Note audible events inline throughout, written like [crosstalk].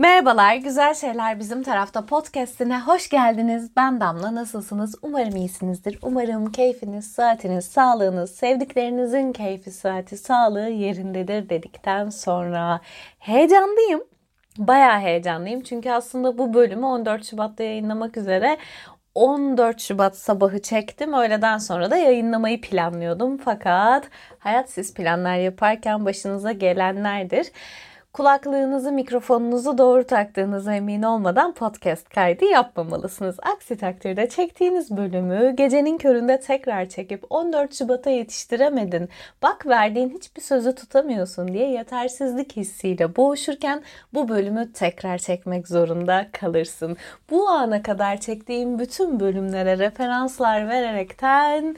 Merhabalar, Güzel Şeyler Bizim Tarafta podcastine hoş geldiniz. Ben Damla, nasılsınız? Umarım iyisinizdir. Umarım keyfiniz, saatiniz, sağlığınız, sevdiklerinizin keyfi, saati, sağlığı yerindedir dedikten sonra heyecanlıyım. Bayağı heyecanlıyım çünkü aslında bu bölümü 14 Şubat'ta yayınlamak üzere 14 Şubat sabahı çektim. Öğleden sonra da yayınlamayı planlıyordum. Fakat hayat siz planlar yaparken başınıza gelenlerdir. Kulaklığınızı, mikrofonunuzu doğru taktığınıza emin olmadan podcast kaydı yapmamalısınız. Aksi takdirde çektiğiniz bölümü gecenin köründe tekrar çekip 14 Şubat'a yetiştiremedin. Bak verdiğin hiçbir sözü tutamıyorsun diye yetersizlik hissiyle boğuşurken bu bölümü tekrar çekmek zorunda kalırsın. Bu ana kadar çektiğim bütün bölümlere referanslar vererekten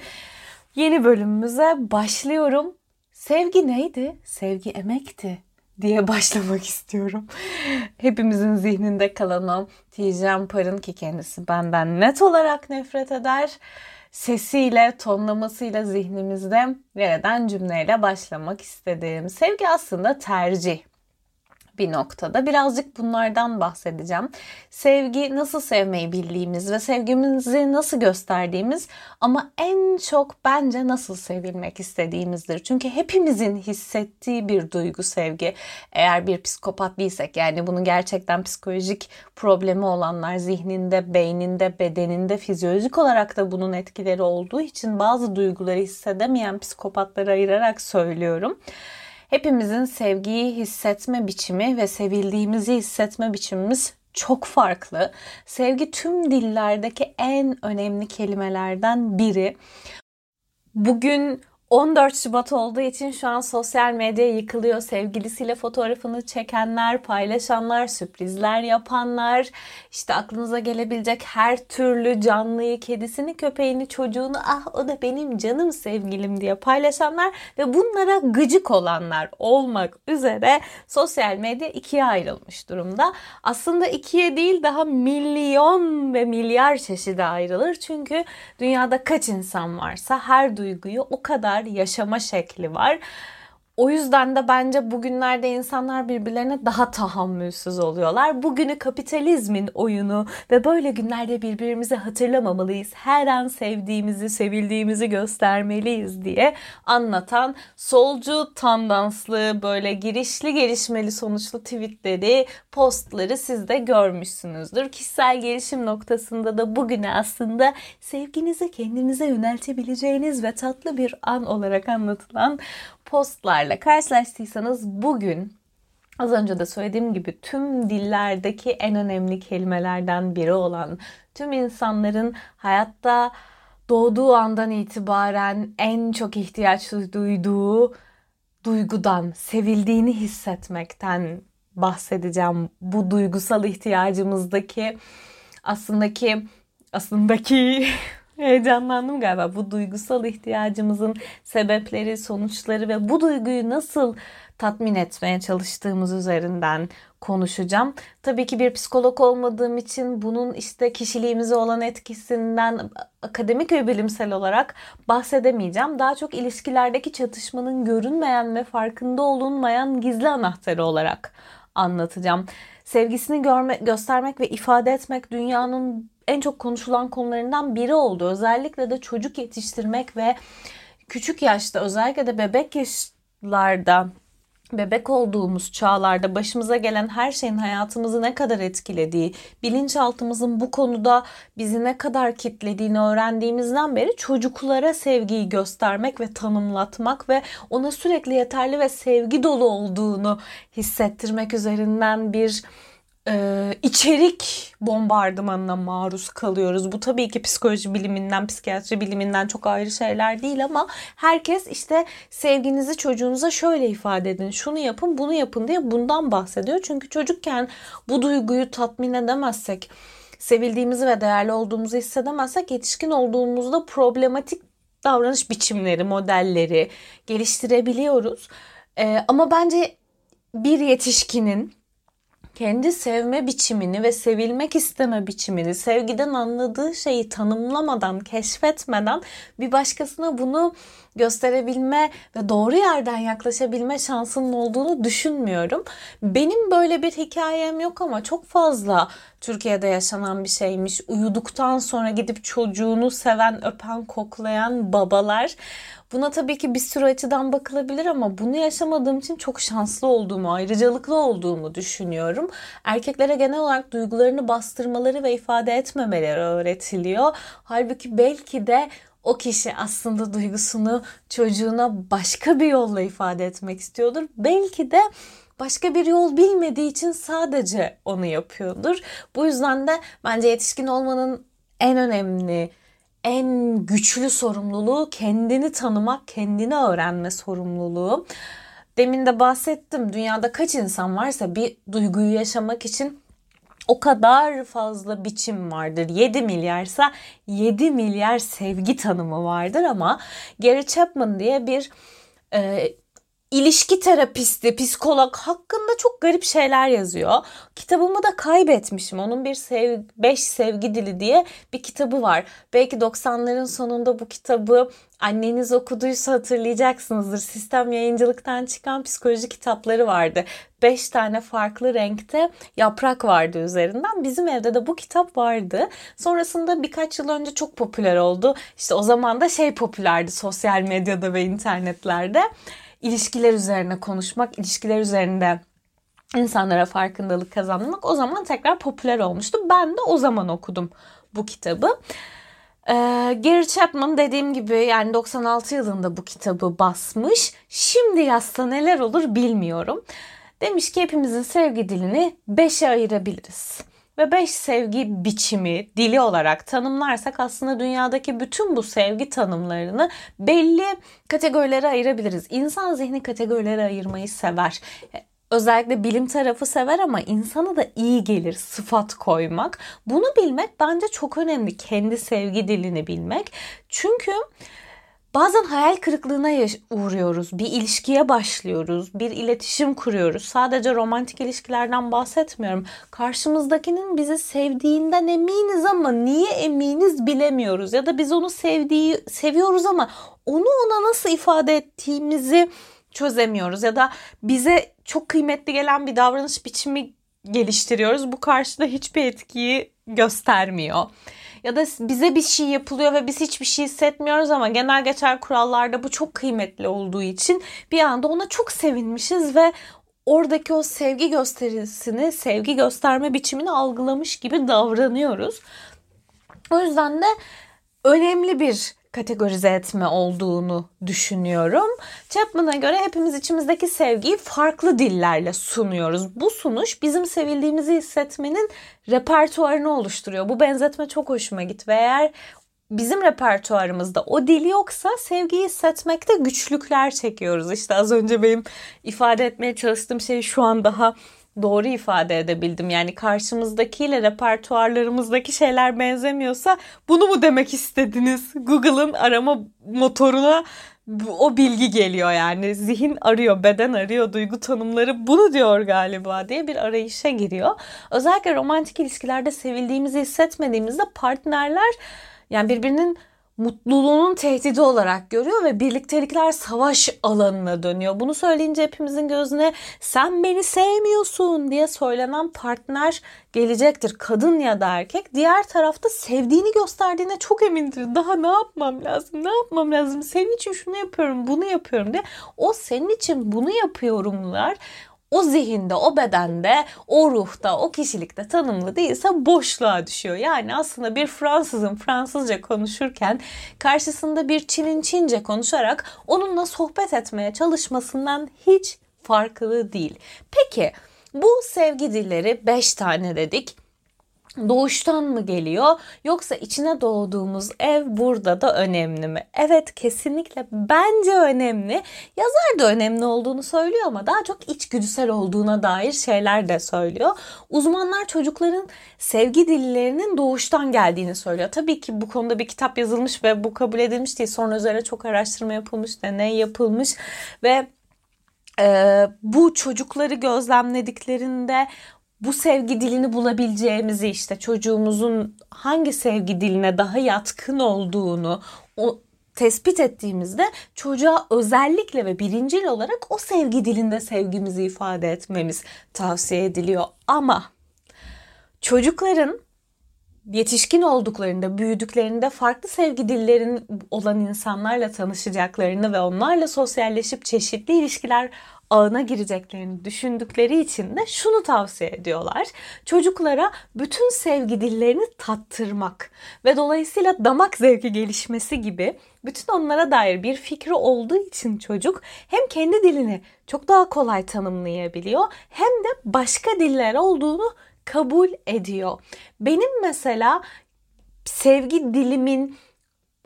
yeni bölümümüze başlıyorum. Sevgi neydi? Sevgi emekti diye [laughs] başlamak istiyorum. Hepimizin zihninde kalan o Tijan Par'ın ki kendisi benden net olarak nefret eder. Sesiyle, tonlamasıyla zihnimizde yer eden cümleyle başlamak istedim. Sevgi aslında tercih bir noktada. Birazcık bunlardan bahsedeceğim. Sevgi nasıl sevmeyi bildiğimiz ve sevgimizi nasıl gösterdiğimiz ama en çok bence nasıl sevilmek istediğimizdir. Çünkü hepimizin hissettiği bir duygu sevgi. Eğer bir psikopat değilsek yani bunun gerçekten psikolojik problemi olanlar zihninde, beyninde, bedeninde fizyolojik olarak da bunun etkileri olduğu için bazı duyguları hissedemeyen psikopatları ayırarak söylüyorum. Hepimizin sevgiyi hissetme biçimi ve sevildiğimizi hissetme biçimimiz çok farklı. Sevgi tüm dillerdeki en önemli kelimelerden biri. Bugün 14 Şubat olduğu için şu an sosyal medya yıkılıyor. Sevgilisiyle fotoğrafını çekenler, paylaşanlar, sürprizler yapanlar, işte aklınıza gelebilecek her türlü canlıyı, kedisini, köpeğini, çocuğunu ah o da benim canım sevgilim diye paylaşanlar ve bunlara gıcık olanlar olmak üzere sosyal medya ikiye ayrılmış durumda. Aslında ikiye değil daha milyon ve milyar çeşide ayrılır. Çünkü dünyada kaç insan varsa her duyguyu o kadar yaşama şekli var. O yüzden de bence bugünlerde insanlar birbirlerine daha tahammülsüz oluyorlar. Bugünü kapitalizmin oyunu ve böyle günlerde birbirimizi hatırlamamalıyız. Her an sevdiğimizi, sevildiğimizi göstermeliyiz diye anlatan solcu tandanslı böyle girişli gelişmeli sonuçlu tweetleri, postları siz de görmüşsünüzdür. Kişisel gelişim noktasında da bugünü aslında sevginizi kendinize yöneltebileceğiniz ve tatlı bir an olarak anlatılan postlarla karşılaştıysanız bugün az önce de söylediğim gibi tüm dillerdeki en önemli kelimelerden biri olan tüm insanların hayatta doğduğu andan itibaren en çok ihtiyaç duyduğu duygudan, sevildiğini hissetmekten bahsedeceğim. Bu duygusal ihtiyacımızdaki aslındaki aslındaki Heyecanlandım galiba. Bu duygusal ihtiyacımızın sebepleri, sonuçları ve bu duyguyu nasıl tatmin etmeye çalıştığımız üzerinden konuşacağım. Tabii ki bir psikolog olmadığım için bunun işte kişiliğimize olan etkisinden akademik ve bilimsel olarak bahsedemeyeceğim. Daha çok ilişkilerdeki çatışmanın görünmeyen ve farkında olunmayan gizli anahtarı olarak anlatacağım. Sevgisini görme, göstermek ve ifade etmek dünyanın en çok konuşulan konularından biri oldu. Özellikle de çocuk yetiştirmek ve küçük yaşta özellikle de bebek yaşlarda bebek olduğumuz çağlarda başımıza gelen her şeyin hayatımızı ne kadar etkilediği, bilinçaltımızın bu konuda bizi ne kadar kitlediğini öğrendiğimizden beri çocuklara sevgiyi göstermek ve tanımlatmak ve ona sürekli yeterli ve sevgi dolu olduğunu hissettirmek üzerinden bir e, içerik bombardımanına maruz kalıyoruz. Bu tabii ki psikoloji biliminden, psikiyatri biliminden çok ayrı şeyler değil ama herkes işte sevginizi çocuğunuza şöyle ifade edin, şunu yapın, bunu yapın diye bundan bahsediyor. Çünkü çocukken bu duyguyu tatmin edemezsek, sevildiğimizi ve değerli olduğumuzu hissedemezsek yetişkin olduğumuzda problematik davranış biçimleri, modelleri geliştirebiliyoruz. Ee, ama bence bir yetişkinin kendi sevme biçimini ve sevilmek isteme biçimini, sevgiden anladığı şeyi tanımlamadan, keşfetmeden bir başkasına bunu gösterebilme ve doğru yerden yaklaşabilme şansının olduğunu düşünmüyorum. Benim böyle bir hikayem yok ama çok fazla Türkiye'de yaşanan bir şeymiş. Uyuduktan sonra gidip çocuğunu seven, öpen, koklayan babalar. Buna tabii ki bir sürü açıdan bakılabilir ama bunu yaşamadığım için çok şanslı olduğumu, ayrıcalıklı olduğumu düşünüyorum. Erkeklere genel olarak duygularını bastırmaları ve ifade etmemeleri öğretiliyor. Halbuki belki de o kişi aslında duygusunu çocuğuna başka bir yolla ifade etmek istiyordur. Belki de başka bir yol bilmediği için sadece onu yapıyordur. Bu yüzden de bence yetişkin olmanın en önemli, en güçlü sorumluluğu kendini tanımak, kendini öğrenme sorumluluğu. Demin de bahsettim. Dünyada kaç insan varsa bir duyguyu yaşamak için o kadar fazla biçim vardır. 7 milyarsa 7 milyar sevgi tanımı vardır ama Gary Chapman diye bir e, ilişki terapisti, psikolog hakkında çok garip şeyler yazıyor. Kitabımı da kaybetmişim. Onun bir sev 5 sevgi dili diye bir kitabı var. Belki 90'ların sonunda bu kitabı anneniz okuduysa hatırlayacaksınızdır. Sistem yayıncılıktan çıkan psikoloji kitapları vardı. 5 tane farklı renkte yaprak vardı üzerinden. Bizim evde de bu kitap vardı. Sonrasında birkaç yıl önce çok popüler oldu. İşte o zaman da şey popülerdi sosyal medyada ve internetlerde ilişkiler üzerine konuşmak, ilişkiler üzerinde insanlara farkındalık kazanmak o zaman tekrar popüler olmuştu. Ben de o zaman okudum bu kitabı. Ee, Gary Chapman dediğim gibi yani 96 yılında bu kitabı basmış. Şimdi yazsa neler olur bilmiyorum. Demiş ki hepimizin sevgi dilini 5'e ayırabiliriz ve beş sevgi biçimi dili olarak tanımlarsak aslında dünyadaki bütün bu sevgi tanımlarını belli kategorilere ayırabiliriz. İnsan zihni kategorilere ayırmayı sever. Özellikle bilim tarafı sever ama insana da iyi gelir sıfat koymak. Bunu bilmek bence çok önemli. Kendi sevgi dilini bilmek. Çünkü Bazen hayal kırıklığına uğruyoruz. Bir ilişkiye başlıyoruz. Bir iletişim kuruyoruz. Sadece romantik ilişkilerden bahsetmiyorum. Karşımızdakinin bizi sevdiğinden eminiz ama niye eminiz bilemiyoruz. Ya da biz onu sevdiği seviyoruz ama onu ona nasıl ifade ettiğimizi çözemiyoruz. Ya da bize çok kıymetli gelen bir davranış biçimi geliştiriyoruz. Bu karşıda hiçbir etkiyi göstermiyor ya da bize bir şey yapılıyor ve biz hiçbir şey hissetmiyoruz ama genel geçer kurallarda bu çok kıymetli olduğu için bir anda ona çok sevinmişiz ve oradaki o sevgi gösterisini, sevgi gösterme biçimini algılamış gibi davranıyoruz. O yüzden de önemli bir kategorize etme olduğunu düşünüyorum. Chapman'a göre hepimiz içimizdeki sevgiyi farklı dillerle sunuyoruz. Bu sunuş bizim sevildiğimizi hissetmenin repertuarını oluşturuyor. Bu benzetme çok hoşuma gitti ve eğer bizim repertuarımızda o dil yoksa sevgiyi hissetmekte güçlükler çekiyoruz. İşte az önce benim ifade etmeye çalıştığım şeyi şu an daha doğru ifade edebildim. Yani karşımızdakiyle repertuarlarımızdaki şeyler benzemiyorsa bunu mu demek istediniz? Google'ın arama motoruna o bilgi geliyor yani. Zihin arıyor, beden arıyor, duygu tanımları bunu diyor galiba diye bir arayışa giriyor. Özellikle romantik ilişkilerde sevildiğimizi hissetmediğimizde partnerler yani birbirinin mutluluğunun tehdidi olarak görüyor ve birliktelikler savaş alanına dönüyor. Bunu söyleyince hepimizin gözüne sen beni sevmiyorsun diye söylenen partner gelecektir. Kadın ya da erkek. Diğer tarafta sevdiğini gösterdiğine çok emindir. Daha ne yapmam lazım? Ne yapmam lazım? Senin için şunu yapıyorum, bunu yapıyorum diye. O senin için bunu yapıyorumlar o zihinde, o bedende, o ruhta, o kişilikte tanımlı değilse boşluğa düşüyor. Yani aslında bir Fransızın Fransızca konuşurken karşısında bir Çin'in Çince konuşarak onunla sohbet etmeye çalışmasından hiç farklı değil. Peki bu sevgi dilleri 5 tane dedik doğuştan mı geliyor yoksa içine doğduğumuz ev burada da önemli mi? Evet kesinlikle bence önemli. Yazar da önemli olduğunu söylüyor ama daha çok içgüdüsel olduğuna dair şeyler de söylüyor. Uzmanlar çocukların sevgi dillerinin doğuştan geldiğini söylüyor. Tabii ki bu konuda bir kitap yazılmış ve bu kabul edilmiş değil. Sonra üzerine çok araştırma yapılmış, deney yapılmış ve e, bu çocukları gözlemlediklerinde bu sevgi dilini bulabileceğimizi işte çocuğumuzun hangi sevgi diline daha yatkın olduğunu o tespit ettiğimizde çocuğa özellikle ve birincil olarak o sevgi dilinde sevgimizi ifade etmemiz tavsiye ediliyor. Ama çocukların yetişkin olduklarında, büyüdüklerinde farklı sevgi dillerin olan insanlarla tanışacaklarını ve onlarla sosyalleşip çeşitli ilişkiler ağına gireceklerini düşündükleri için de şunu tavsiye ediyorlar. Çocuklara bütün sevgi dillerini tattırmak ve dolayısıyla damak zevki gelişmesi gibi bütün onlara dair bir fikri olduğu için çocuk hem kendi dilini çok daha kolay tanımlayabiliyor hem de başka diller olduğunu kabul ediyor. Benim mesela sevgi dilimin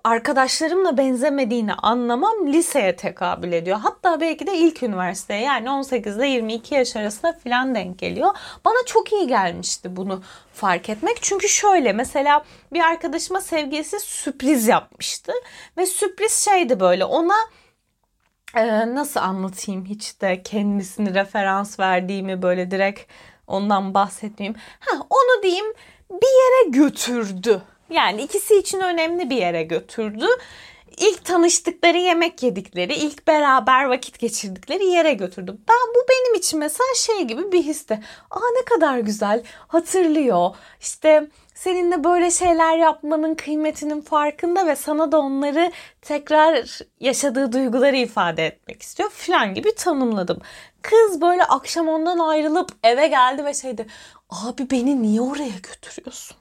arkadaşlarımla benzemediğini anlamam liseye tekabül ediyor. Hatta belki de ilk üniversiteye yani 18 ile 22 yaş arasında filan denk geliyor. Bana çok iyi gelmişti bunu fark etmek. Çünkü şöyle mesela bir arkadaşıma sevgilisi sürpriz yapmıştı. Ve sürpriz şeydi böyle ona e, nasıl anlatayım hiç de kendisini referans verdiğimi böyle direkt ondan bahsetmeyeyim. Ha, onu diyeyim bir yere götürdü yani ikisi için önemli bir yere götürdü. İlk tanıştıkları yemek yedikleri, ilk beraber vakit geçirdikleri yere götürdü. Ben bu benim için mesela şey gibi bir histi. Aa ne kadar güzel hatırlıyor. İşte seninle böyle şeyler yapmanın kıymetinin farkında ve sana da onları tekrar yaşadığı duyguları ifade etmek istiyor falan gibi tanımladım. Kız böyle akşam ondan ayrılıp eve geldi ve şeydi abi beni niye oraya götürüyorsun?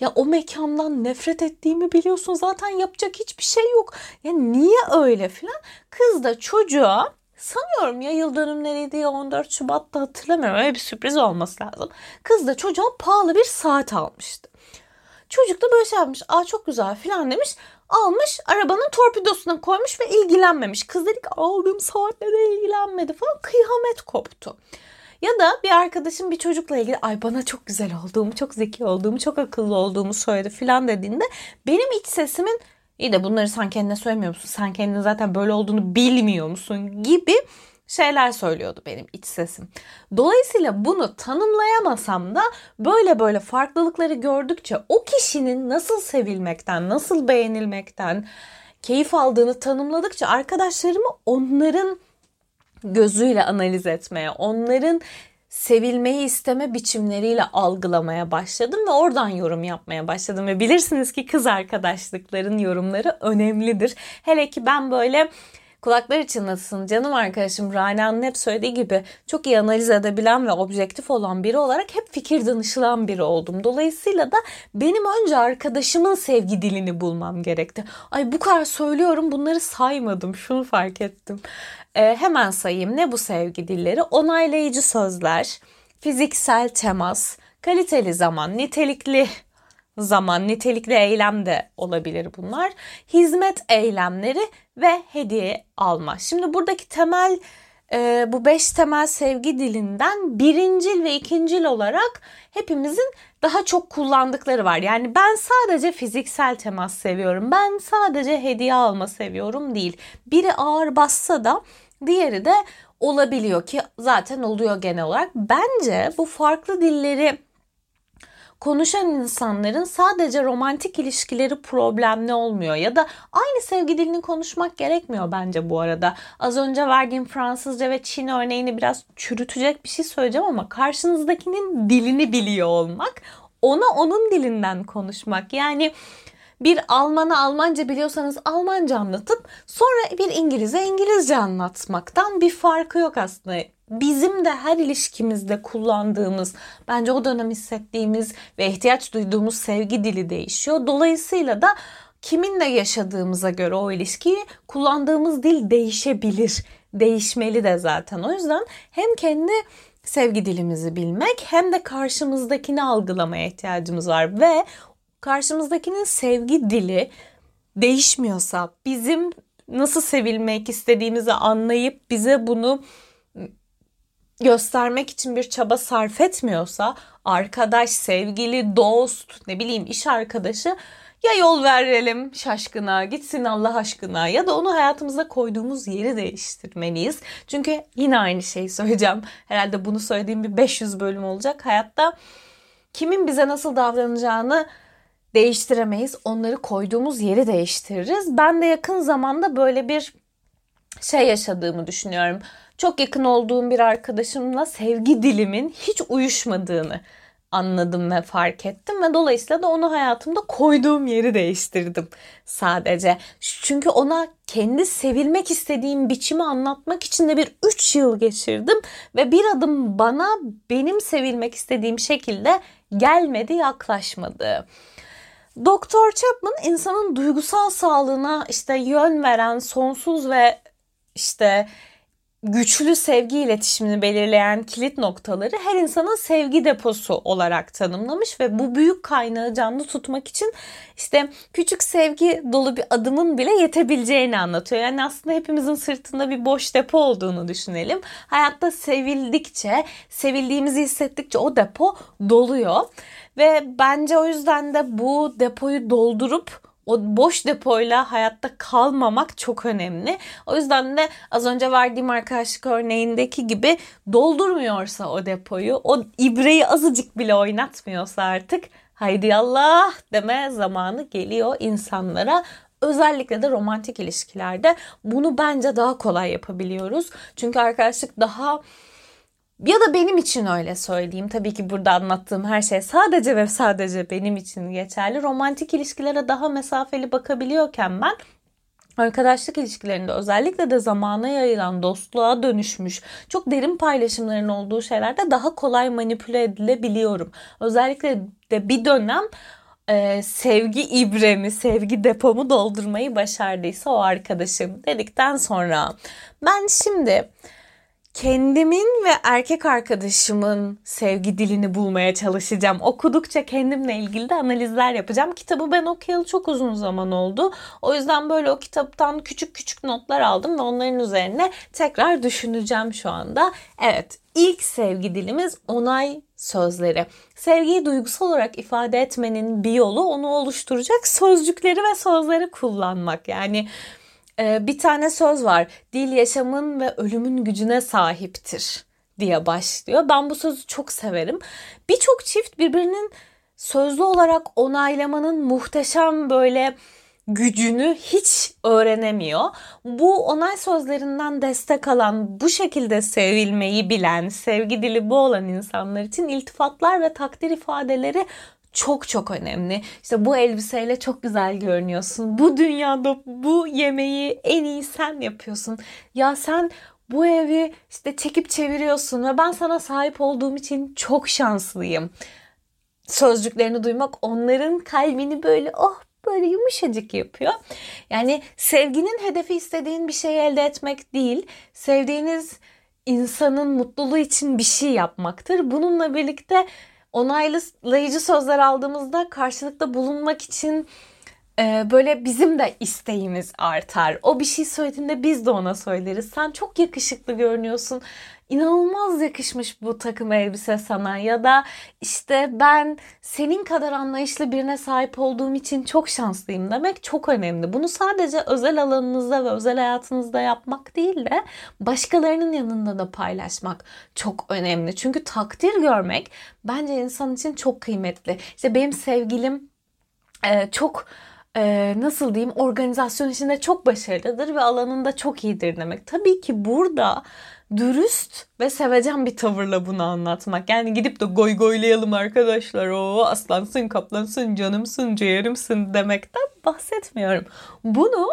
Ya o mekandan nefret ettiğimi biliyorsun zaten yapacak hiçbir şey yok. Ya niye öyle filan? Kız da çocuğa sanıyorum ya yıl dönümleriydi ya 14 Şubat'ta hatırlamıyorum öyle bir sürpriz olması lazım. Kız da çocuğa pahalı bir saat almıştı. Çocuk da böyle şey yapmış. Aa çok güzel filan demiş. Almış arabanın torpidosuna koymuş ve ilgilenmemiş. Kız dedi ki aldığım saatle de ilgilenmedi falan. Kıyamet koptu. Ya da bir arkadaşım bir çocukla ilgili ay bana çok güzel olduğumu, çok zeki olduğumu, çok akıllı olduğumu söyledi filan dediğinde benim iç sesimin iyi de bunları sen kendine söylemiyor musun? Sen kendine zaten böyle olduğunu bilmiyor musun? gibi şeyler söylüyordu benim iç sesim. Dolayısıyla bunu tanımlayamasam da böyle böyle farklılıkları gördükçe o kişinin nasıl sevilmekten, nasıl beğenilmekten keyif aldığını tanımladıkça arkadaşlarımı onların gözüyle analiz etmeye, onların sevilmeyi isteme biçimleriyle algılamaya başladım ve oradan yorum yapmaya başladım ve bilirsiniz ki kız arkadaşlıkların yorumları önemlidir. Hele ki ben böyle kulaklar çınlasın canım arkadaşım Rana'nın hep söylediği gibi çok iyi analiz edebilen ve objektif olan biri olarak hep fikir danışılan biri oldum. Dolayısıyla da benim önce arkadaşımın sevgi dilini bulmam gerekti. Ay bu kadar söylüyorum bunları saymadım şunu fark ettim. Ee, hemen sayayım ne bu sevgi dilleri? Onaylayıcı sözler, fiziksel temas, kaliteli zaman, nitelikli zaman, nitelikli eylem de olabilir bunlar. Hizmet eylemleri ve hediye alma. Şimdi buradaki temel e, bu beş temel sevgi dilinden birincil ve ikincil olarak hepimizin daha çok kullandıkları var. Yani ben sadece fiziksel temas seviyorum. Ben sadece hediye alma seviyorum değil. Biri ağır bassa da diğeri de olabiliyor ki zaten oluyor genel olarak. Bence bu farklı dilleri konuşan insanların sadece romantik ilişkileri problemli olmuyor ya da aynı sevgi dilini konuşmak gerekmiyor bence bu arada. Az önce verdiğim Fransızca ve Çin örneğini biraz çürütecek bir şey söyleyeceğim ama karşınızdakinin dilini biliyor olmak, ona onun dilinden konuşmak. Yani bir Alman'a Almanca biliyorsanız Almanca anlatıp sonra bir İngiliz'e İngilizce anlatmaktan bir farkı yok aslında bizim de her ilişkimizde kullandığımız, bence o dönem hissettiğimiz ve ihtiyaç duyduğumuz sevgi dili değişiyor. Dolayısıyla da kiminle yaşadığımıza göre o ilişkiyi kullandığımız dil değişebilir. Değişmeli de zaten. O yüzden hem kendi sevgi dilimizi bilmek hem de karşımızdakini algılamaya ihtiyacımız var ve karşımızdakinin sevgi dili değişmiyorsa bizim nasıl sevilmek istediğimizi anlayıp bize bunu göstermek için bir çaba sarf etmiyorsa arkadaş, sevgili, dost, ne bileyim iş arkadaşı ya yol verelim şaşkına, gitsin Allah aşkına ya da onu hayatımıza koyduğumuz yeri değiştirmeliyiz. Çünkü yine aynı şeyi söyleyeceğim. Herhalde bunu söylediğim bir 500 bölüm olacak. Hayatta kimin bize nasıl davranacağını değiştiremeyiz. Onları koyduğumuz yeri değiştiririz. Ben de yakın zamanda böyle bir şey yaşadığımı düşünüyorum. Çok yakın olduğum bir arkadaşımla sevgi dilimin hiç uyuşmadığını anladım ve fark ettim ve dolayısıyla da onu hayatımda koyduğum yeri değiştirdim sadece. Çünkü ona kendi sevilmek istediğim biçimi anlatmak için de bir 3 yıl geçirdim ve bir adım bana benim sevilmek istediğim şekilde gelmedi, yaklaşmadı. Doktor Chapman insanın duygusal sağlığına işte yön veren sonsuz ve işte güçlü sevgi iletişimini belirleyen kilit noktaları her insanın sevgi deposu olarak tanımlamış ve bu büyük kaynağı canlı tutmak için işte küçük sevgi dolu bir adımın bile yetebileceğini anlatıyor. Yani aslında hepimizin sırtında bir boş depo olduğunu düşünelim. Hayatta sevildikçe, sevildiğimizi hissettikçe o depo doluyor. Ve bence o yüzden de bu depoyu doldurup o boş depoyla hayatta kalmamak çok önemli. O yüzden de az önce verdiğim arkadaşlık örneğindeki gibi doldurmuyorsa o depoyu, o ibreyi azıcık bile oynatmıyorsa artık haydi Allah deme zamanı geliyor insanlara. Özellikle de romantik ilişkilerde bunu bence daha kolay yapabiliyoruz. Çünkü arkadaşlık daha ya da benim için öyle söyleyeyim. Tabii ki burada anlattığım her şey sadece ve sadece benim için geçerli. Romantik ilişkilere daha mesafeli bakabiliyorken ben arkadaşlık ilişkilerinde özellikle de zamana yayılan dostluğa dönüşmüş çok derin paylaşımların olduğu şeylerde daha kolay manipüle edilebiliyorum. Özellikle de bir dönem e, sevgi ibremi, sevgi depomu doldurmayı başardıysa o arkadaşım dedikten sonra ben şimdi kendimin ve erkek arkadaşımın sevgi dilini bulmaya çalışacağım. Okudukça kendimle ilgili de analizler yapacağım. Kitabı ben okuyalı çok uzun zaman oldu. O yüzden böyle o kitaptan küçük küçük notlar aldım ve onların üzerine tekrar düşüneceğim şu anda. Evet, ilk sevgi dilimiz onay sözleri. Sevgiyi duygusal olarak ifade etmenin bir yolu onu oluşturacak sözcükleri ve sözleri kullanmak. Yani ee, bir tane söz var. Dil yaşamın ve ölümün gücüne sahiptir diye başlıyor. Ben bu sözü çok severim. Birçok çift birbirinin sözlü olarak onaylamanın muhteşem böyle gücünü hiç öğrenemiyor. Bu onay sözlerinden destek alan, bu şekilde sevilmeyi bilen, sevgi dili bu olan insanlar için iltifatlar ve takdir ifadeleri çok çok önemli. İşte bu elbiseyle çok güzel görünüyorsun. Bu dünyada bu yemeği en iyi sen yapıyorsun. Ya sen bu evi işte çekip çeviriyorsun ve ben sana sahip olduğum için çok şanslıyım. Sözcüklerini duymak onların kalbini böyle oh böyle yumuşacık yapıyor. Yani sevginin hedefi istediğin bir şeyi elde etmek değil. Sevdiğiniz insanın mutluluğu için bir şey yapmaktır. Bununla birlikte onaylayıcı sözler aldığımızda karşılıkta bulunmak için e, böyle bizim de isteğimiz artar. O bir şey söylediğinde biz de ona söyleriz. Sen çok yakışıklı görünüyorsun inanılmaz yakışmış bu takım elbise sana ya da işte ben senin kadar anlayışlı birine sahip olduğum için çok şanslıyım demek çok önemli. Bunu sadece özel alanınızda ve özel hayatınızda yapmak değil de başkalarının yanında da paylaşmak çok önemli. Çünkü takdir görmek bence insan için çok kıymetli. İşte benim sevgilim e, çok e, nasıl diyeyim organizasyon içinde çok başarılıdır ve alanında çok iyidir demek. Tabii ki burada dürüst ve sevecen bir tavırla bunu anlatmak. Yani gidip de goy goylayalım arkadaşlar o aslansın kaplansın canımsın ciğerimsin demekten bahsetmiyorum. Bunu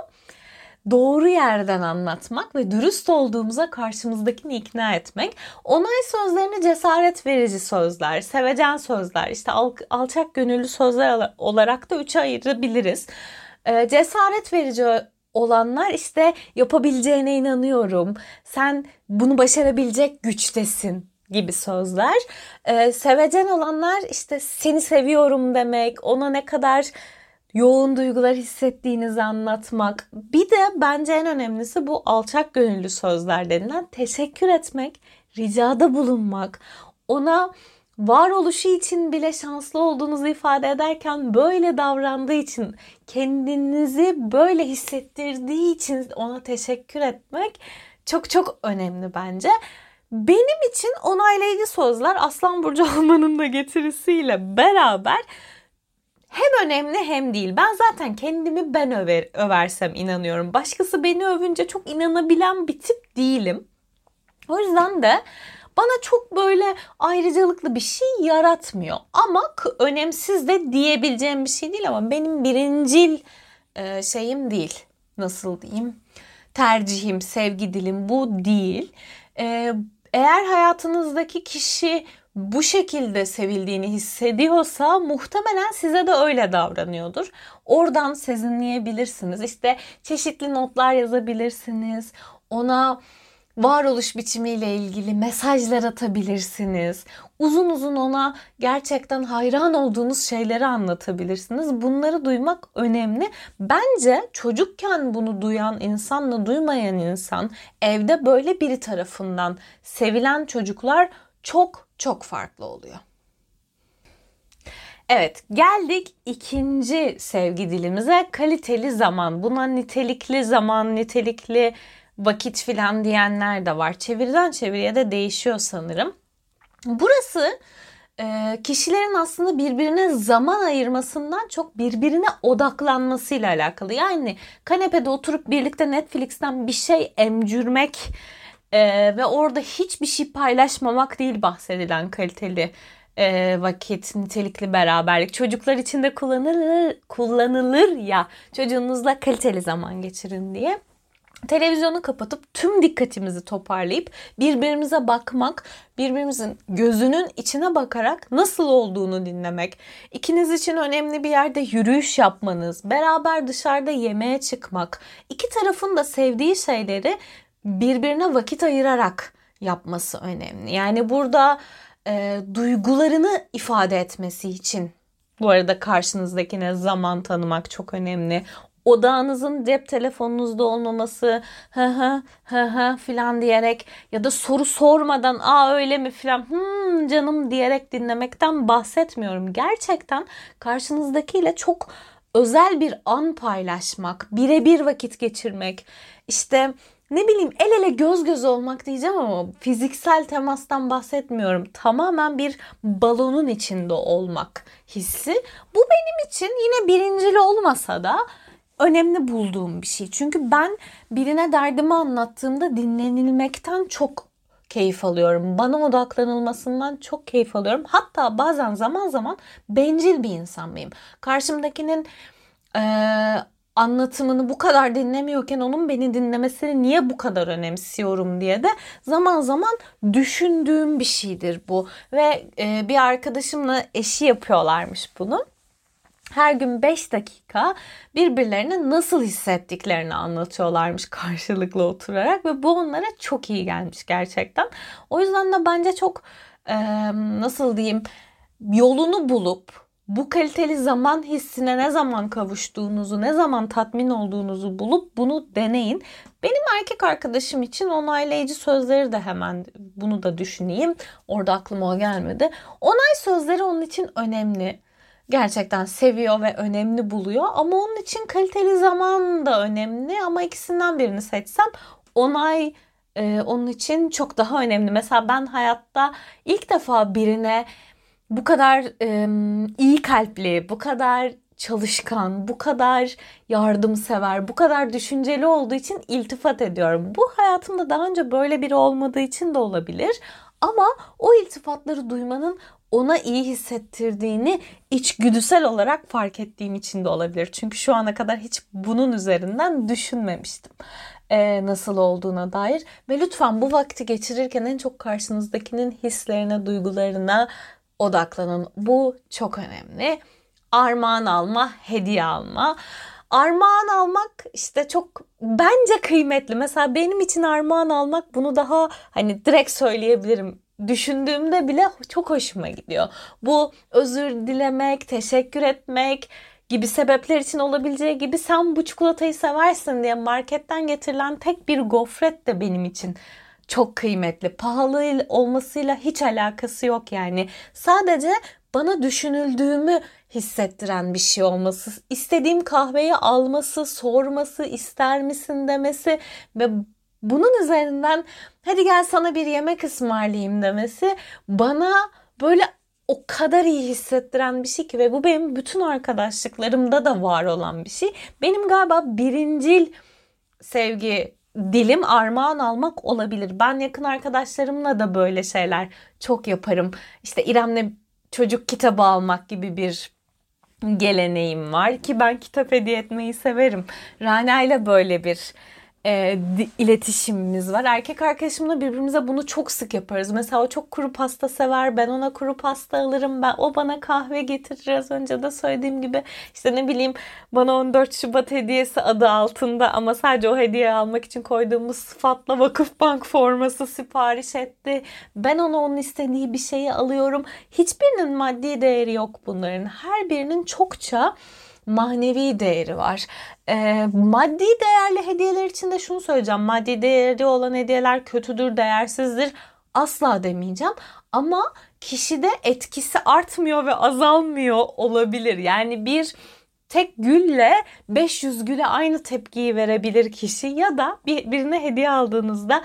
doğru yerden anlatmak ve dürüst olduğumuza karşımızdakini ikna etmek. Onay sözlerini cesaret verici sözler, sevecen sözler, işte al, alçak gönüllü sözler olarak da üçe ayırabiliriz. Ee, cesaret verici olanlar işte yapabileceğine inanıyorum. Sen bunu başarabilecek güçtesin gibi sözler. Ee, sevecen olanlar işte seni seviyorum demek, ona ne kadar yoğun duygular hissettiğinizi anlatmak. Bir de bence en önemlisi bu alçak gönüllü sözler denilen teşekkür etmek, ricada bulunmak, ona varoluşu için bile şanslı olduğunuzu ifade ederken böyle davrandığı için, kendinizi böyle hissettirdiği için ona teşekkür etmek çok çok önemli bence. Benim için onaylayıcı sözler Aslan Burcu [laughs] olmanın da getirisiyle beraber hem önemli hem değil. Ben zaten kendimi ben över, översem inanıyorum. Başkası beni övünce çok inanabilen bir tip değilim. O yüzden de bana çok böyle ayrıcalıklı bir şey yaratmıyor. Ama önemsiz de diyebileceğim bir şey değil ama benim birincil e, şeyim değil. Nasıl diyeyim? Tercihim, sevgi dilim bu değil. E, eğer hayatınızdaki kişi bu şekilde sevildiğini hissediyorsa muhtemelen size de öyle davranıyordur. Oradan sezinleyebilirsiniz. İşte çeşitli notlar yazabilirsiniz. Ona varoluş biçimiyle ilgili mesajlar atabilirsiniz. Uzun uzun ona gerçekten hayran olduğunuz şeyleri anlatabilirsiniz. Bunları duymak önemli. Bence çocukken bunu duyan insanla duymayan insan evde böyle biri tarafından sevilen çocuklar çok çok farklı oluyor. Evet geldik ikinci sevgi dilimize kaliteli zaman. Buna nitelikli zaman, nitelikli vakit filan diyenler de var. Çeviriden çeviriye de değişiyor sanırım. Burası e, kişilerin aslında birbirine zaman ayırmasından çok birbirine odaklanmasıyla alakalı. Yani kanepede oturup birlikte Netflix'ten bir şey emcürmek e, ve orada hiçbir şey paylaşmamak değil bahsedilen kaliteli e, vakit, nitelikli beraberlik. Çocuklar için de kullanılır, kullanılır ya çocuğunuzla kaliteli zaman geçirin diye televizyonu kapatıp tüm dikkatimizi toparlayıp birbirimize bakmak, birbirimizin gözünün içine bakarak nasıl olduğunu dinlemek, ikiniz için önemli bir yerde yürüyüş yapmanız, beraber dışarıda yemeğe çıkmak, iki tarafın da sevdiği şeyleri birbirine vakit ayırarak yapması önemli. Yani burada e, duygularını ifade etmesi için bu arada karşınızdakine zaman tanımak çok önemli odağınızın cep telefonunuzda olmaması hı hı hı hı filan diyerek ya da soru sormadan aa öyle mi filan hmm, canım diyerek dinlemekten bahsetmiyorum. Gerçekten karşınızdakiyle çok özel bir an paylaşmak, birebir vakit geçirmek, işte ne bileyim el ele göz göz olmak diyeceğim ama fiziksel temastan bahsetmiyorum. Tamamen bir balonun içinde olmak hissi. Bu benim için yine birincili olmasa da önemli bulduğum bir şey. Çünkü ben birine derdimi anlattığımda dinlenilmekten çok keyif alıyorum. Bana odaklanılmasından çok keyif alıyorum. Hatta bazen zaman zaman bencil bir insan mıyım? Karşımdakinin e, anlatımını bu kadar dinlemiyorken onun beni dinlemesini niye bu kadar önemsiyorum diye de zaman zaman düşündüğüm bir şeydir bu. Ve e, bir arkadaşımla eşi yapıyorlarmış bunu her gün 5 dakika birbirlerine nasıl hissettiklerini anlatıyorlarmış karşılıklı oturarak ve bu onlara çok iyi gelmiş gerçekten. O yüzden de bence çok e, nasıl diyeyim yolunu bulup bu kaliteli zaman hissine ne zaman kavuştuğunuzu, ne zaman tatmin olduğunuzu bulup bunu deneyin. Benim erkek arkadaşım için onaylayıcı sözleri de hemen bunu da düşüneyim. Orada aklıma o gelmedi. Onay sözleri onun için önemli gerçekten seviyor ve önemli buluyor. Ama onun için kaliteli zaman da önemli ama ikisinden birini seçsem onay e, onun için çok daha önemli. Mesela ben hayatta ilk defa birine bu kadar e, iyi kalpli, bu kadar çalışkan, bu kadar yardımsever, bu kadar düşünceli olduğu için iltifat ediyorum. Bu hayatımda daha önce böyle biri olmadığı için de olabilir. Ama o iltifatları duymanın ona iyi hissettirdiğini içgüdüsel olarak fark ettiğim için de olabilir. Çünkü şu ana kadar hiç bunun üzerinden düşünmemiştim. Ee, nasıl olduğuna dair ve lütfen bu vakti geçirirken en çok karşınızdakinin hislerine, duygularına odaklanın. Bu çok önemli. Armağan alma, hediye alma. Armağan almak işte çok bence kıymetli. Mesela benim için armağan almak bunu daha hani direkt söyleyebilirim düşündüğümde bile çok hoşuma gidiyor. Bu özür dilemek, teşekkür etmek gibi sebepler için olabileceği gibi sen bu çikolatayı seversin diye marketten getirilen tek bir gofret de benim için çok kıymetli. Pahalı olmasıyla hiç alakası yok yani. Sadece bana düşünüldüğümü hissettiren bir şey olması, istediğim kahveyi alması, sorması, ister misin demesi ve bunun üzerinden hadi gel sana bir yemek ısmarlayayım demesi bana böyle o kadar iyi hissettiren bir şey ki ve bu benim bütün arkadaşlıklarımda da var olan bir şey. Benim galiba birincil sevgi dilim armağan almak olabilir. Ben yakın arkadaşlarımla da böyle şeyler çok yaparım. İşte İrem'le çocuk kitabı almak gibi bir geleneğim var ki ben kitap hediye etmeyi severim. Rana ile böyle bir e, iletişimimiz var. Erkek arkadaşımla birbirimize bunu çok sık yaparız. Mesela o çok kuru pasta sever. Ben ona kuru pasta alırım. Ben o bana kahve getirir. Az önce de söylediğim gibi işte ne bileyim bana 14 Şubat hediyesi adı altında ama sadece o hediye almak için koyduğumuz sıfatla Vakıfbank forması sipariş etti. Ben ona onun istediği bir şeyi alıyorum. Hiçbirinin maddi değeri yok bunların. Her birinin çokça manevi değeri var. E, maddi değerli hediyeler için de şunu söyleyeceğim. Maddi değeri olan hediyeler kötüdür, değersizdir. Asla demeyeceğim. Ama kişide etkisi artmıyor ve azalmıyor olabilir. Yani bir tek gülle 500 güle aynı tepkiyi verebilir kişi ya da bir, birine hediye aldığınızda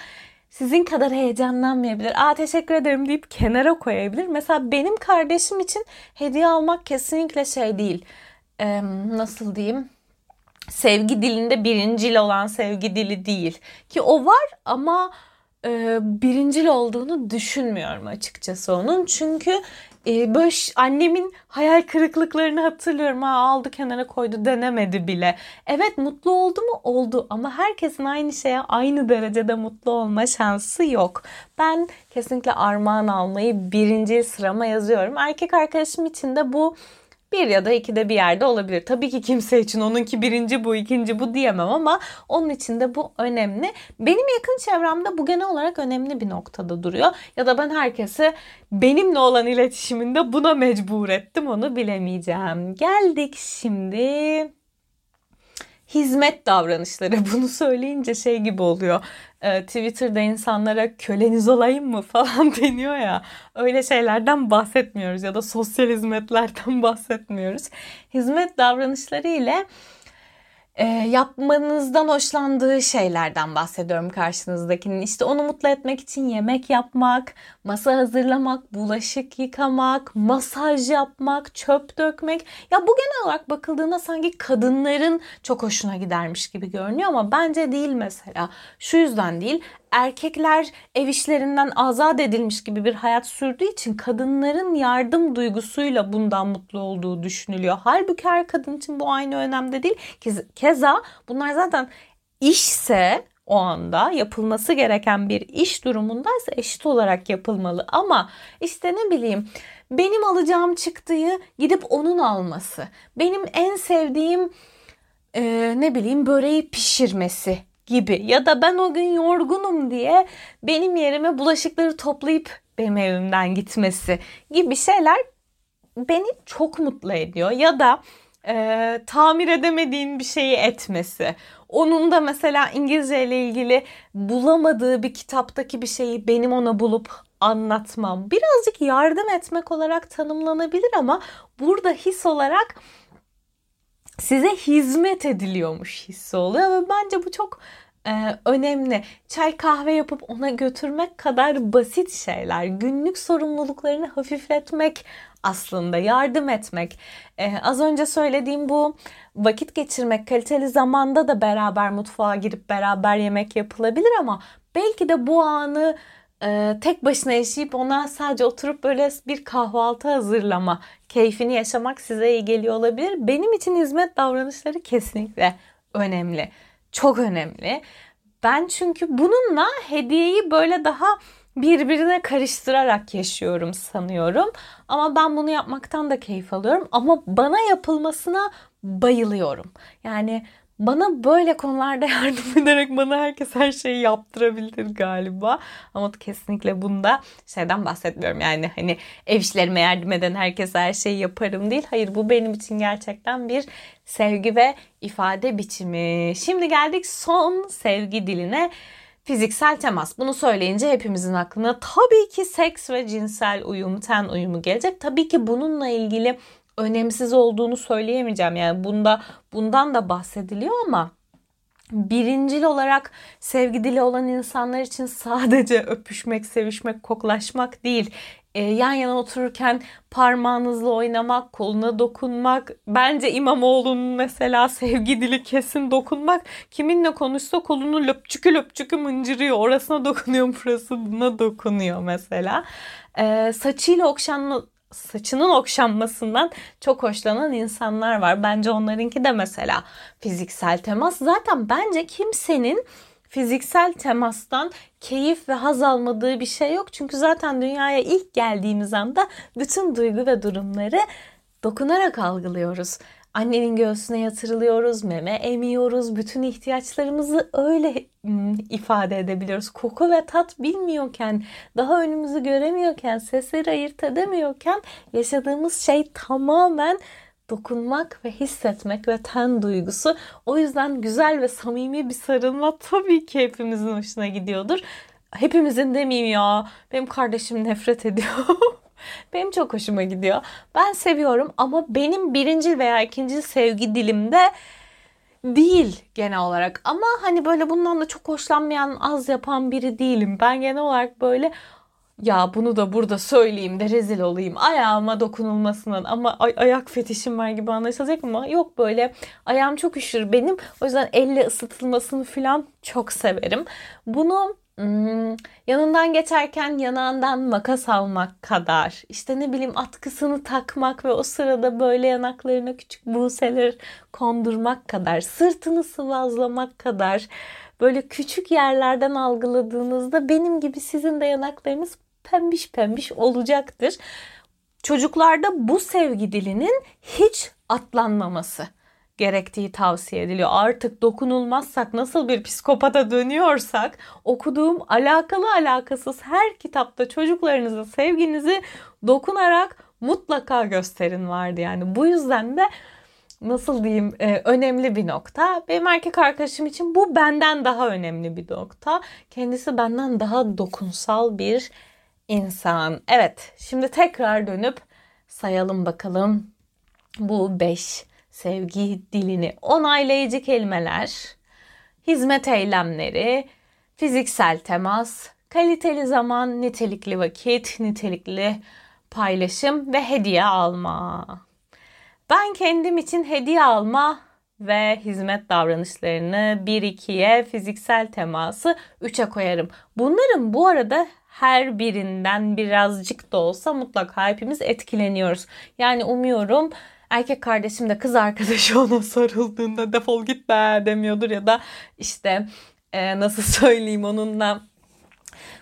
sizin kadar heyecanlanmayabilir. Aa teşekkür ederim deyip kenara koyabilir. Mesela benim kardeşim için hediye almak kesinlikle şey değil e, nasıl diyeyim sevgi dilinde birincil olan sevgi dili değil. Ki o var ama e, birincil olduğunu düşünmüyorum açıkçası onun. Çünkü e, böyle annemin hayal kırıklıklarını hatırlıyorum. Ha aldı kenara koydu denemedi bile. Evet mutlu oldu mu? Oldu ama herkesin aynı şeye aynı derecede mutlu olma şansı yok. Ben kesinlikle armağan almayı birinci sırama yazıyorum. Erkek arkadaşım için de bu bir ya da iki de bir yerde olabilir. Tabii ki kimse için onunki birinci bu, ikinci bu diyemem ama onun için de bu önemli. Benim yakın çevremde bu genel olarak önemli bir noktada duruyor. Ya da ben herkese benimle olan iletişiminde buna mecbur ettim onu bilemeyeceğim. Geldik şimdi hizmet davranışları. [laughs] Bunu söyleyince şey gibi oluyor. Ee, Twitter'da insanlara köleniz olayım mı falan [laughs] deniyor ya. Öyle şeylerden bahsetmiyoruz ya da sosyal hizmetlerden [laughs] bahsetmiyoruz. Hizmet davranışları ile e, yapmanızdan hoşlandığı şeylerden bahsediyorum karşınızdakinin. İşte onu mutlu etmek için yemek yapmak, masa hazırlamak, bulaşık yıkamak, masaj yapmak, çöp dökmek. Ya bu genel olarak bakıldığında sanki kadınların çok hoşuna gidermiş gibi görünüyor ama bence değil mesela. Şu yüzden değil erkekler ev işlerinden azat edilmiş gibi bir hayat sürdüğü için kadınların yardım duygusuyla bundan mutlu olduğu düşünülüyor. Halbuki her kadın için bu aynı önemde değil. Keza bunlar zaten işse o anda yapılması gereken bir iş durumundaysa eşit olarak yapılmalı. Ama işte ne bileyim benim alacağım çıktığı gidip onun alması. Benim en sevdiğim e, ne bileyim böreği pişirmesi gibi ya da ben o gün yorgunum diye benim yerime bulaşıkları toplayıp benim evimden gitmesi gibi şeyler beni çok mutlu ediyor ya da e, tamir edemediğin bir şeyi etmesi. Onun da mesela İngilizce ile ilgili bulamadığı bir kitaptaki bir şeyi benim ona bulup anlatmam. Birazcık yardım etmek olarak tanımlanabilir ama burada his olarak size hizmet ediliyormuş hissi oluyor ve bence bu çok e, önemli. Çay kahve yapıp ona götürmek kadar basit şeyler. Günlük sorumluluklarını hafifletmek aslında yardım etmek. Ee, az önce söylediğim bu vakit geçirmek, kaliteli zamanda da beraber mutfağa girip beraber yemek yapılabilir ama belki de bu anı e, tek başına yaşayıp ona sadece oturup böyle bir kahvaltı hazırlama keyfini yaşamak size iyi geliyor olabilir. Benim için hizmet davranışları kesinlikle önemli. Çok önemli. Ben çünkü bununla hediyeyi böyle daha birbirine karıştırarak yaşıyorum sanıyorum. Ama ben bunu yapmaktan da keyif alıyorum. Ama bana yapılmasına bayılıyorum. Yani bana böyle konularda [laughs] yardım ederek bana herkes her şeyi yaptırabilir galiba. Ama kesinlikle bunda şeyden bahsetmiyorum. Yani hani ev işlerime yardım eden herkese her şeyi yaparım değil. Hayır bu benim için gerçekten bir sevgi ve ifade biçimi. Şimdi geldik son sevgi diline fiziksel temas. Bunu söyleyince hepimizin aklına tabii ki seks ve cinsel uyum, ten uyumu gelecek. Tabii ki bununla ilgili önemsiz olduğunu söyleyemeyeceğim. Yani bunda bundan da bahsediliyor ama birincil olarak sevgi dili olan insanlar için sadece [laughs] öpüşmek, sevişmek, koklaşmak değil. E, yan yana otururken parmağınızla oynamak, koluna dokunmak. Bence İmamoğlu'nun mesela sevgi dili kesin dokunmak. Kiminle konuşsa kolunu löpçükü löpçükü mıncırıyor. Orasına dokunuyor, burasına dokunuyor mesela. E, saçıyla okşanma, saçının okşanmasından çok hoşlanan insanlar var. Bence onlarınki de mesela fiziksel temas. Zaten bence kimsenin fiziksel temastan keyif ve haz almadığı bir şey yok. Çünkü zaten dünyaya ilk geldiğimiz anda bütün duygu ve durumları dokunarak algılıyoruz. Annenin göğsüne yatırılıyoruz, meme emiyoruz. Bütün ihtiyaçlarımızı öyle ifade edebiliyoruz. Koku ve tat bilmiyorken, daha önümüzü göremiyorken, sesleri ayırt edemiyorken yaşadığımız şey tamamen dokunmak ve hissetmek ve ten duygusu. O yüzden güzel ve samimi bir sarılma tabii ki hepimizin hoşuna gidiyordur. Hepimizin demeyeyim ya. Benim kardeşim nefret ediyor. [laughs] benim çok hoşuma gidiyor. Ben seviyorum ama benim birinci veya ikinci sevgi dilimde değil genel olarak. Ama hani böyle bundan da çok hoşlanmayan, az yapan biri değilim. Ben genel olarak böyle ya bunu da burada söyleyeyim de rezil olayım. Ayağıma dokunulmasından ama ay- ayak fetişim var gibi anlaşılacak ama yok böyle. Ayağım çok üşür benim. O yüzden elle ısıtılmasını falan çok severim. Bunu Hmm, yanından geçerken yanağından makas almak kadar işte ne bileyim atkısını takmak ve o sırada böyle yanaklarına küçük buseler kondurmak kadar sırtını sıvazlamak kadar böyle küçük yerlerden algıladığınızda benim gibi sizin de yanaklarınız pembiş pembiş olacaktır. Çocuklarda bu sevgi dilinin hiç atlanmaması gerektiği tavsiye ediliyor. Artık dokunulmazsak nasıl bir psikopata dönüyorsak okuduğum alakalı alakasız her kitapta çocuklarınıza sevginizi dokunarak mutlaka gösterin vardı. Yani bu yüzden de nasıl diyeyim e, önemli bir nokta. Benim erkek arkadaşım için bu benden daha önemli bir nokta. Kendisi benden daha dokunsal bir insan. Evet şimdi tekrar dönüp sayalım bakalım bu 5 sevgi dilini onaylayıcı kelimeler, hizmet eylemleri, fiziksel temas, kaliteli zaman, nitelikli vakit, nitelikli paylaşım ve hediye alma. Ben kendim için hediye alma ve hizmet davranışlarını 1-2'ye, fiziksel teması 3'e koyarım. Bunların bu arada her birinden birazcık da olsa mutlaka hepimiz etkileniyoruz. Yani umuyorum erkek kardeşim de kız arkadaşı [laughs] ona sarıldığında defol git be demiyordur ya da işte e, nasıl söyleyeyim onunla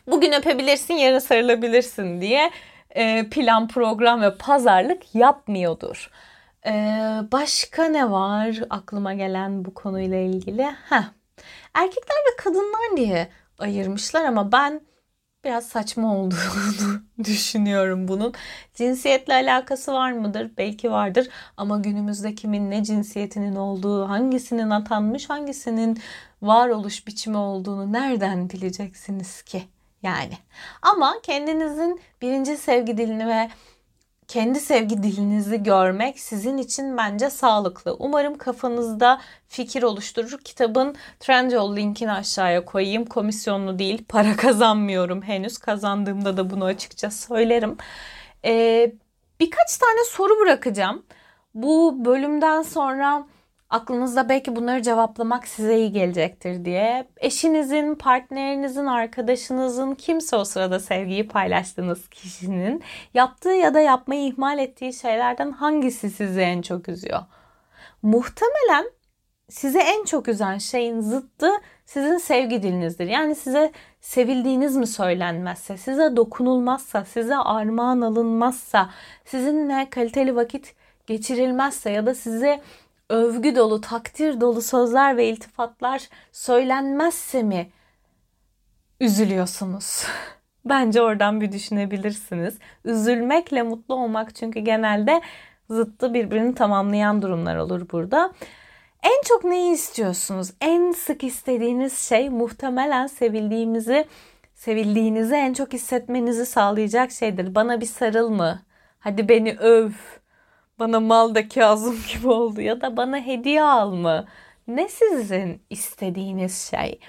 bugün öpebilirsin yarın sarılabilirsin diye e, plan program ve pazarlık yapmıyordur. E, başka ne var aklıma gelen bu konuyla ilgili? Heh. Erkekler ve kadınlar diye ayırmışlar ama ben biraz saçma olduğunu [laughs] düşünüyorum bunun. Cinsiyetle alakası var mıdır? Belki vardır ama günümüzde kimin ne cinsiyetinin olduğu, hangisinin atanmış, hangisinin varoluş biçimi olduğunu nereden bileceksiniz ki? Yani ama kendinizin birinci sevgi dilini ve kendi sevgi dilinizi görmek sizin için bence sağlıklı. Umarım kafanızda fikir oluşturur. Kitabın Trendyol linkini aşağıya koyayım. Komisyonlu değil, para [laughs] kazanmıyorum henüz. Kazandığımda da bunu açıkça söylerim. Ee, birkaç tane soru bırakacağım. Bu bölümden sonra aklınızda belki bunları cevaplamak size iyi gelecektir diye. Eşinizin, partnerinizin, arkadaşınızın kimse o sırada sevgiyi paylaştığınız kişinin yaptığı ya da yapmayı ihmal ettiği şeylerden hangisi sizi en çok üzüyor? Muhtemelen size en çok üzen şeyin zıttı sizin sevgi dilinizdir. Yani size sevildiğiniz mi söylenmezse, size dokunulmazsa, size armağan alınmazsa, sizinle kaliteli vakit geçirilmezse ya da size övgü dolu, takdir dolu sözler ve iltifatlar söylenmezse mi üzülüyorsunuz? [laughs] Bence oradan bir düşünebilirsiniz. Üzülmekle mutlu olmak çünkü genelde zıttı birbirini tamamlayan durumlar olur burada. En çok neyi istiyorsunuz? En sık istediğiniz şey muhtemelen sevildiğimizi, sevildiğinizi en çok hissetmenizi sağlayacak şeydir. Bana bir sarıl mı? Hadi beni öv. Bana mal da Kazım [laughs] gibi oldu ya da bana hediye al mı? Ne sizin istediğiniz şey?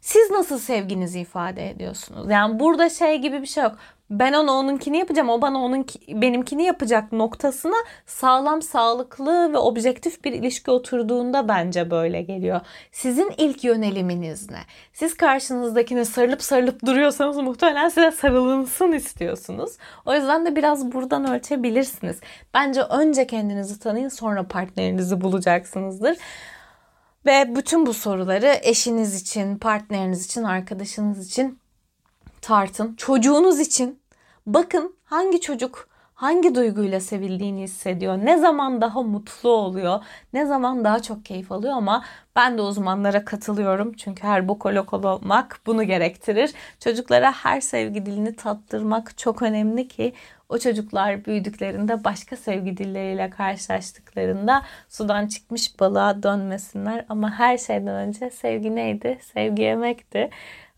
Siz nasıl sevginizi ifade ediyorsunuz? Yani burada şey gibi bir şey yok ben ona onunkini yapacağım, o bana onun benimkini yapacak noktasına sağlam, sağlıklı ve objektif bir ilişki oturduğunda bence böyle geliyor. Sizin ilk yöneliminiz ne? Siz karşınızdakine sarılıp sarılıp duruyorsanız muhtemelen size sarılınsın istiyorsunuz. O yüzden de biraz buradan ölçebilirsiniz. Bence önce kendinizi tanıyın, sonra partnerinizi bulacaksınızdır. Ve bütün bu soruları eşiniz için, partneriniz için, arkadaşınız için tartın. Çocuğunuz için Bakın hangi çocuk hangi duyguyla sevildiğini hissediyor, ne zaman daha mutlu oluyor, ne zaman daha çok keyif alıyor ama ben de uzmanlara katılıyorum. Çünkü her bokolog olmak bunu gerektirir. Çocuklara her sevgi dilini tattırmak çok önemli ki o çocuklar büyüdüklerinde başka sevgi dilleriyle karşılaştıklarında sudan çıkmış balığa dönmesinler. Ama her şeyden önce sevgi neydi? Sevgi yemekti.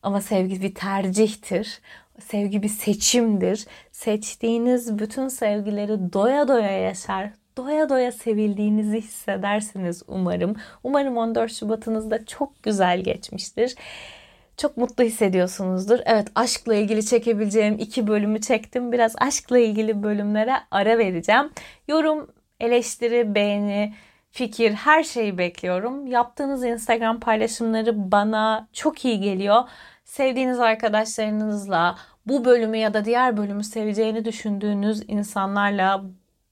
Ama sevgi bir tercihtir. Sevgi bir seçimdir. Seçtiğiniz bütün sevgileri doya doya yaşar, doya doya sevildiğinizi hissedersiniz umarım. Umarım 14 Şubat'ınız da çok güzel geçmiştir. Çok mutlu hissediyorsunuzdur. Evet aşkla ilgili çekebileceğim iki bölümü çektim. Biraz aşkla ilgili bölümlere ara vereceğim. Yorum, eleştiri, beğeni, fikir her şeyi bekliyorum. Yaptığınız Instagram paylaşımları bana çok iyi geliyor sevdiğiniz arkadaşlarınızla bu bölümü ya da diğer bölümü seveceğini düşündüğünüz insanlarla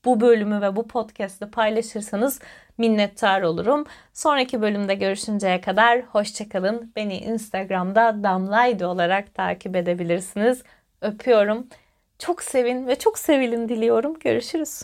bu bölümü ve bu podcast'ı paylaşırsanız minnettar olurum. Sonraki bölümde görüşünceye kadar hoşçakalın. Beni Instagram'da Damlaydı olarak takip edebilirsiniz. Öpüyorum. Çok sevin ve çok sevilin diliyorum. Görüşürüz.